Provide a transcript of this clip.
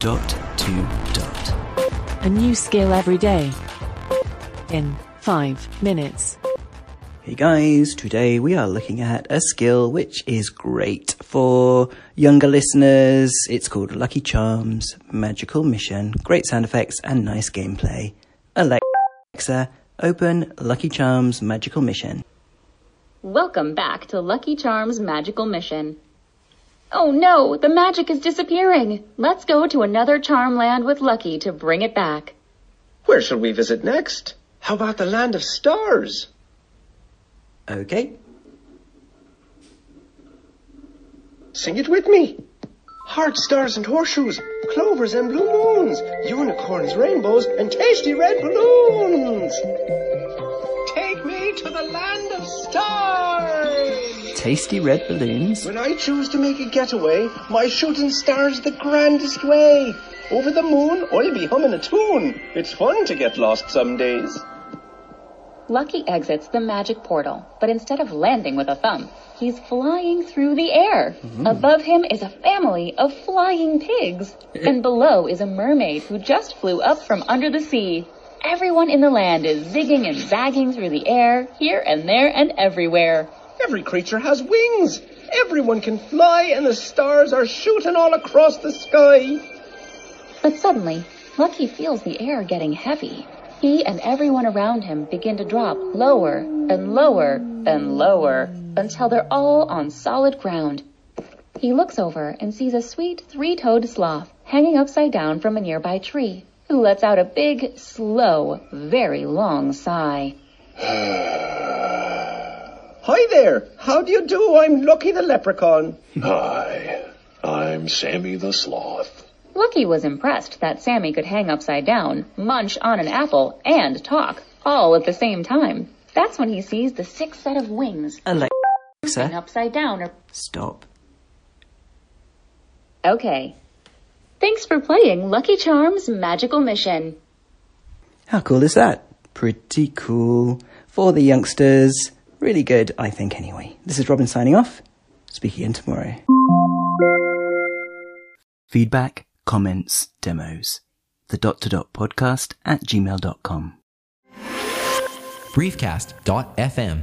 Dot to dot. A new skill every day. In 5 minutes. Hey guys, today we are looking at a skill which is great for younger listeners. It's called Lucky Charms Magical Mission. Great sound effects and nice gameplay. Alexa, open Lucky Charms Magical Mission. Welcome back to Lucky Charms Magical Mission. Oh no, the magic is disappearing. Let's go to another charm land with Lucky to bring it back. Where shall we visit next? How about the land of stars? Okay. Sing it with me. Heart stars, and horseshoes, clovers and blue moons, unicorns, rainbows, and tasty red balloons. Take me to the land of stars. Tasty red balloons. When I choose to make a getaway, my shooting star's the grandest way. Over the moon, I'll be humming a tune. It's fun to get lost some days. Lucky exits the magic portal, but instead of landing with a thumb, he's flying through the air. Mm-hmm. Above him is a family of flying pigs, eh. and below is a mermaid who just flew up from under the sea. Everyone in the land is zigging and zagging through the air, here and there and everywhere. Every creature has wings. Everyone can fly, and the stars are shooting all across the sky. But suddenly, Lucky feels the air getting heavy. He and everyone around him begin to drop lower and lower and lower until they're all on solid ground. He looks over and sees a sweet three-toed sloth hanging upside down from a nearby tree, who lets out a big, slow, very long sigh. Hi there. How do you do? I'm Lucky the Leprechaun. Hi, I'm Sammy the Sloth. Lucky was impressed that Sammy could hang upside down, munch on an apple, and talk, all at the same time. That's when he sees the six set of wings and Alexa, upside down are stop. Okay. Thanks for playing Lucky Charms Magical Mission. How cool is that? Pretty cool. For the youngsters. Really good, I think, anyway. This is Robin signing off. Speak again tomorrow. Feedback, comments, demos. The dot to dot podcast at gmail.com. briefcast.fm